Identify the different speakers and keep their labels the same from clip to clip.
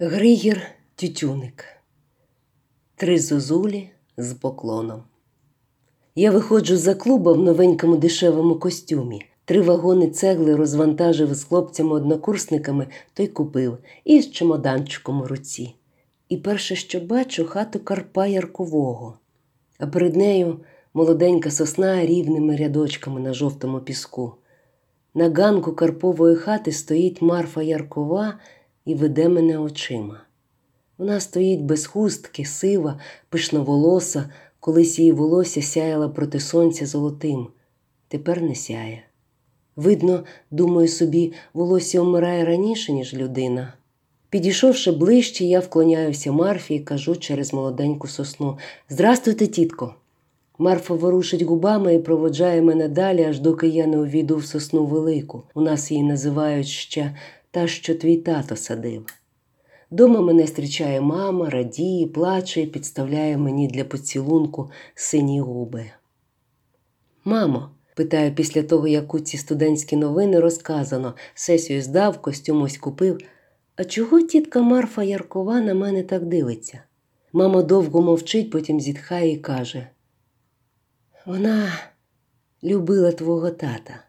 Speaker 1: Григір Тютюник. Три зозулі з поклоном. Я виходжу за клуба в новенькому дешевому костюмі. Три вагони цегли розвантажив з хлопцями-однокурсниками, той купив, і з чемоданчиком у руці. І перше, що бачу, хату Карпа Яркового, а перед нею молоденька сосна рівними рядочками на жовтому піску. На ганку Карпової хати стоїть Марфа Яркова і веде мене очима. Вона стоїть без хустки, сива, пишноволоса, колись її волосся сяяло проти сонця золотим, тепер не сяє. Видно, думаю собі, волосся вмирає раніше, ніж людина. Підійшовши ближче, я вклоняюся Марфі і кажу через молоденьку сосну Здрастуйте, тітко. Марфа ворушить губами і проводжає мене далі, аж доки я не увійду в сосну велику. У нас її називають ще та, що твій тато садив. Дома мене зустрічає мама, радіє, плаче і підставляє мені для поцілунку сині губи. Мамо, питаю після того, як у ці студентські новини розказано, сесію здав, костюм ось купив. А чого тітка Марфа Яркова на мене так дивиться? Мама довго мовчить, потім зітхає і каже: Вона любила твого тата,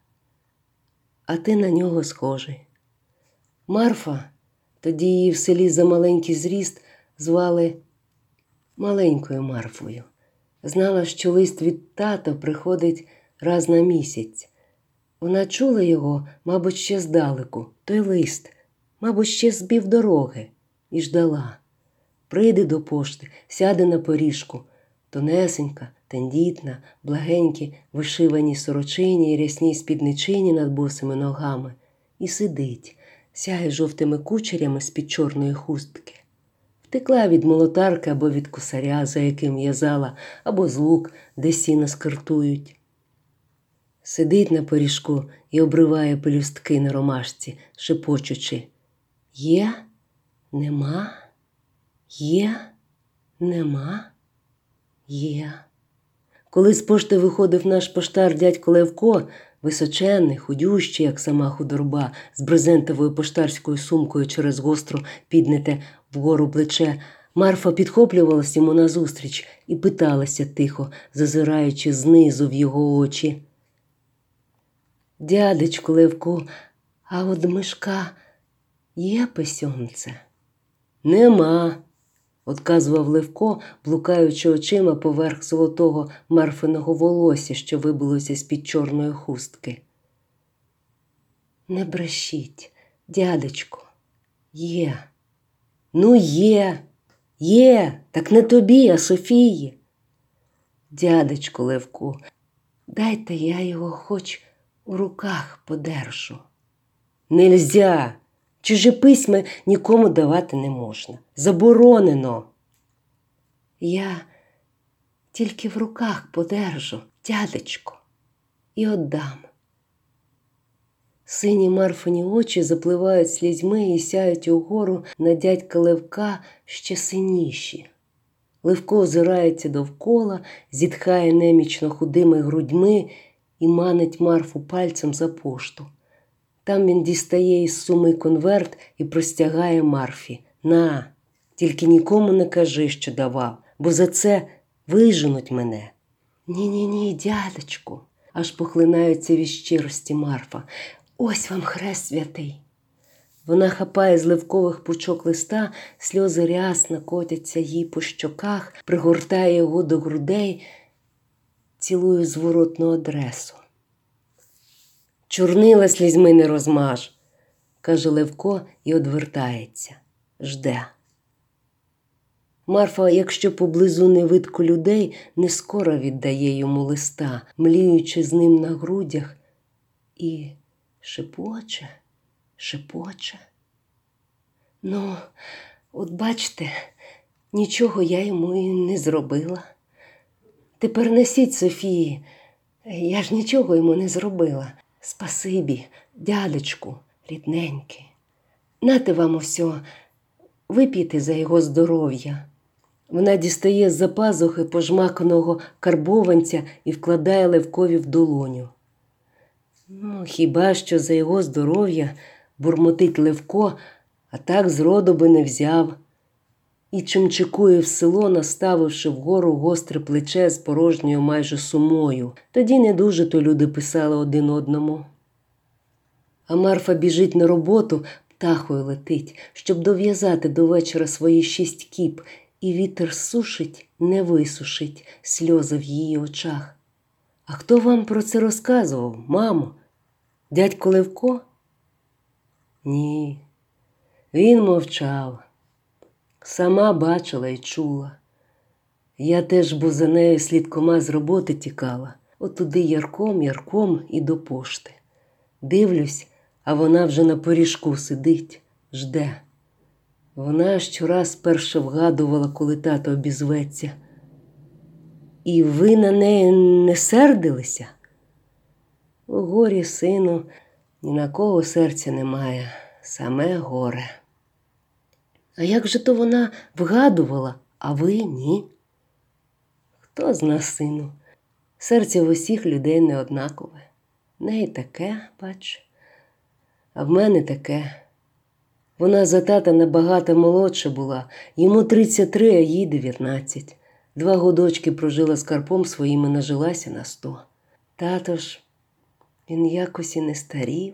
Speaker 1: а ти на нього схожий. Марфа, тоді її в селі за маленький зріст звали маленькою Марфою. Знала, що лист від тата приходить раз на місяць. Вона чула його, мабуть, ще здалеку, той лист, мабуть, ще з півдороги, і ждала. Прийде до пошти, сяде на поріжку, тонесенька, тендітна, благенькі, вишивані сорочині і рясній спідничині над босими ногами, і сидить, сяє жовтими кучерями з-під чорної хустки. Втекла від молотарки або від косаря, за яким в'язала, або з лук, де сіно скартують. Сидить на поріжку і обриває пелюстки на ромашці, шепочучи Є, нема, є, нема, є. Коли з пошти виходив наш поштар дядько Левко, височенний, худющий, як сама худорба, з брезентовою поштарською сумкою через гостро піднете вгору плече, Марфа підхоплювалась йому назустріч і питалася тихо, зазираючи знизу в його очі. Дядечку Левку, а от мишка є письонце? Нема, отказував Левко, блукаючи очима поверх золотого марфиного волосся, що вибилося з-під чорної хустки. Не брешіть, дядечку, є. Ну, є, є, так не тобі, а Софії. Дядечку Левку, дайте я його хоч у руках подержу. Нельзя. Чуже письма нікому давати не можна. Заборонено. Я тільки в руках подержу, дядечко, і отдам. Сині марфані очі запливають слізьми і сяють угору на дядька Левка ще синіші. Левко озирається довкола, зітхає немічно худими грудьми і манить Марфу пальцем за пошту. Там він дістає із суми конверт і простягає Марфі. На, тільки нікому не кажи, що давав, бо за це виженуть мене. Ні-ні ні, дядечку, аж похлинається від щирості Марфа. Ось вам хрест святий. Вона хапає з ливкових пучок листа, сльози рясно котяться їй по щоках, пригортає його до грудей, цілує зворотну адресу. Чорнила слізьми не розмаж, каже Левко і одвертається, жде. Марфа, якщо поблизу не видко людей, не скоро віддає йому листа, мліючи з ним на грудях, і шепоче, шепоче. Ну, от бачте, нічого я йому і не зробила. Тепер несіть Софії, я ж нічого йому не зробила. Спасибі, дядечку, рідненький. Нате вам усе, вип'єте за його здоров'я. Вона дістає з-за пазухи пожмаканого карбованця і вкладає Левкові в долоню. Ну, хіба що за його здоров'я бурмотить Левко, а так зроду би не взяв. І чимчикує в село, наставивши вгору гостре плече з порожньою майже сумою. Тоді не дуже то люди писали один одному. А Марфа біжить на роботу, птахою летить, щоб дов'язати до вечора свої шість кіп, і вітер сушить, не висушить сльози в її очах. А хто вам про це розказував, мамо? Дядько Левко? Ні, він мовчав. Сама бачила і чула. Я теж бо за нею слідкома з роботи тікала, отуди ярком, ярком і до пошти. Дивлюсь, а вона вже на поріжку сидить, жде. Вона щораз перше вгадувала, коли тато обізветься. І ви на неї не сердилися? У горі, сину, ні на кого серця немає, саме горе. А як же то вона вгадувала, а ви ні? Хто з нас, сину? Серце в усіх людей не однакове. В неї таке, бач, а в мене таке. Вона за тата набагато молодша була, йому 33, а їй 19. Два годочки прожила з Карпом своїми нажилася на сто. Тато ж, він якось і не старів.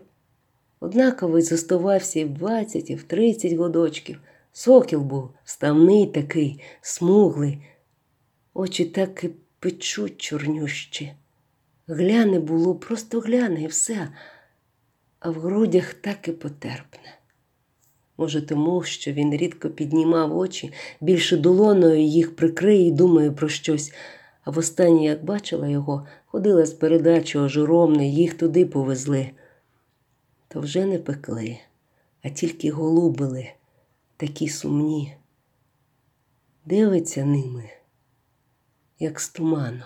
Speaker 1: Однаково й зоставався і в 20, і в 30 годочків. Сокіл був вставний такий, смуглий, очі так і печуть чорнющі. Гляне було, просто гляне і все, а в грудях так і потерпне. Може, тому, що він рідко піднімав очі, більше долоною їх прикриє і думає про щось. А востаннє, як бачила його, ходила з передачі ожуромне, їх туди повезли. То вже не пекли, а тільки голубили, такі сумні. Дивиться ними, як з туману.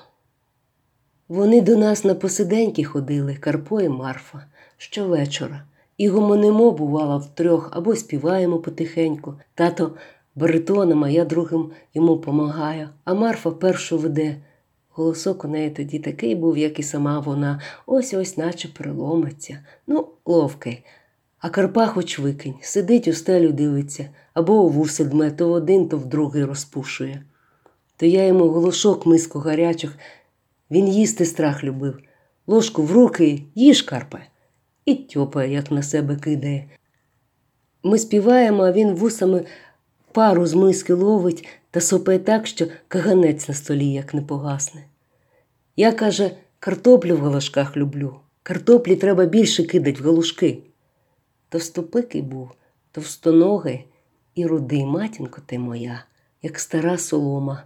Speaker 1: Вони до нас на посиденьки ходили, Карпо і Марфа, щовечора. І гомонимо, бувало, втрьох або співаємо потихеньку. Тато баритоном, а я другим йому помагаю, а Марфа першу веде. Голосок у неї тоді такий був, як і сама вона, ось ось наче переломиться. Ну, ловкий. А Карпа хоч викинь, сидить у стелю дивиться, або у вуси дме, то в один, то в другий розпушує. То я йому голошок миску гарячих, він їсти страх любив. Ложку в руки їж, Карпе і тьопає, як на себе кидає. Ми співаємо, а він вусами пару з миски ловить та сопає так, що каганець на столі як не погасне. Я, каже, картоплю в галушках люблю. Картоплі треба більше кидать в галушки. Товстопикий був, товстоногий і рудий матінко ти моя, як стара солома.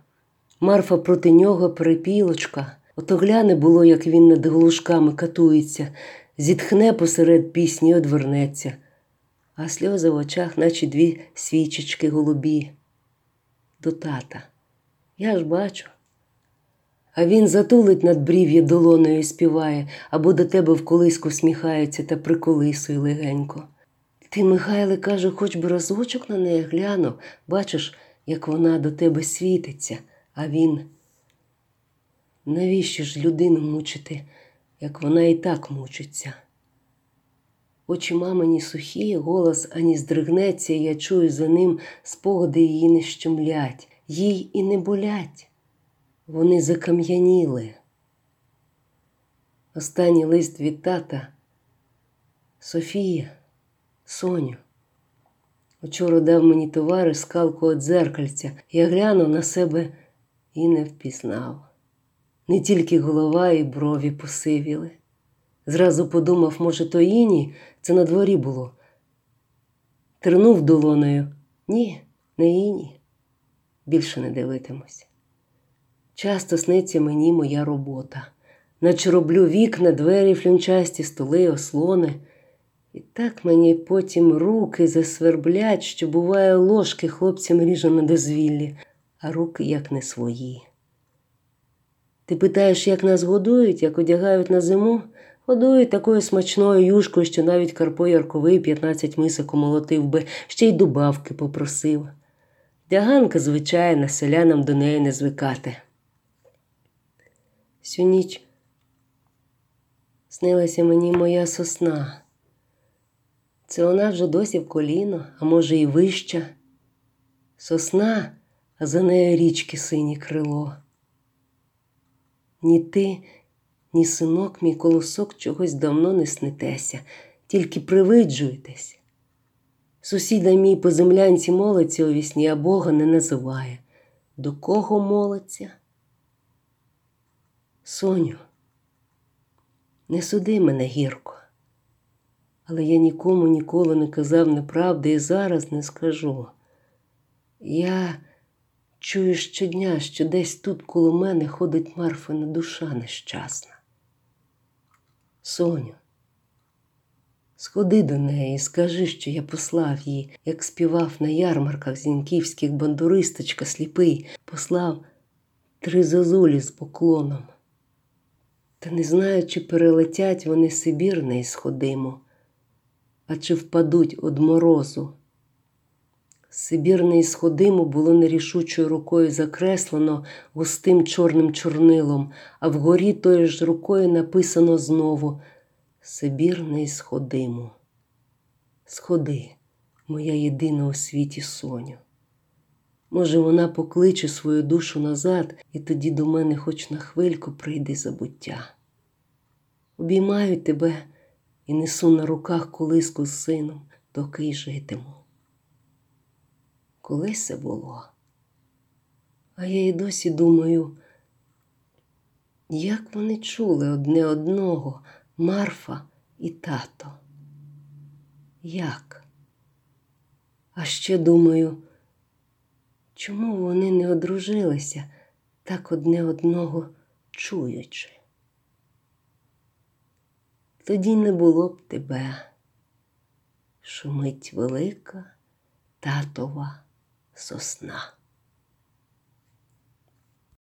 Speaker 1: Марфа проти нього перепілочка. Ото гляне було, як він над глушками катується, зітхне посеред пісні і одвернеться, а сльози в очах, наче дві свічечки голубі. До тата. Я ж бачу. А він затулить над брів'я долоною і співає, або до тебе в колиску сміхається та приколисує легенько. Ти, Михайле, каже, хоч би разочок на неї глянув, бачиш, як вона до тебе світиться, а він. Навіщо ж людину мучити? як вона і так мучиться. Очі мамині сухі, голос ані здригнеться, і я чую за ним спогади її не щемлять, їй і не болять. Вони закам'яніли. Останній лист від тата Софія, Соню. Учора дав мені товариш скалку від дзеркальця. Я глянув на себе і не впізнав. Не тільки голова і брові посивіли. Зразу подумав, може, то іні, це на дворі було. Тернув долоною. Ні, не іні. Більше не дивитимусь. Часто сниться мені моя робота, наче роблю вікна, двері, флінчасті, столи, ослони. І так мені потім руки засверблять, що буває ложки хлопцям ріжу на дозвіллі, а руки як не свої. Ти питаєш, як нас годують, як одягають на зиму? Годують такою смачною юшкою, що навіть Карпо Ярковий 15 мисок умолотив би, ще й дубавки попросив. Дяганка, звичайна, селянам до неї не звикати. Всю ніч снилася мені моя сосна. Це вона вже досі в коліно, а може, і вища. Сосна, а за нею річки синє крило. Ні ти, ні синок, мій колосок чогось давно не снитеся, тільки привиджуєтесь. Сусіда мій по землянці молиться у а Бога не називає. До кого молиться? Соню, не суди мене гірко, але я нікому ніколи не казав неправди і зараз не скажу. Я чую щодня, що десь тут коло мене ходить Марфина душа нещасна. Соню, сходи до неї і скажи, що я послав її, як співав на ярмарках зіньківських бандуристочка сліпий, послав три зозулі з поклоном. Та не знаю, чи перелетять вони Сибір неісходимо, а чи впадуть од морозу. Сибір неісходимо було нерішучою рукою закреслено густим чорним чорнилом, а вгорі тою ж рукою написано знову Сибір неісходимо. Сходи, моя єдина у світі соню. Може, вона покличе свою душу назад, і тоді до мене хоч на хвильку прийде забуття. Обіймаю тебе і несу на руках колиску з сином, доки й житиму. Колись це було. А я й досі думаю, як вони чули одне одного Марфа і тато. Як? А ще думаю, чому вони не одружилися так одне одного чуючи? Тоді не було б тебе, шумить велика татова сосна.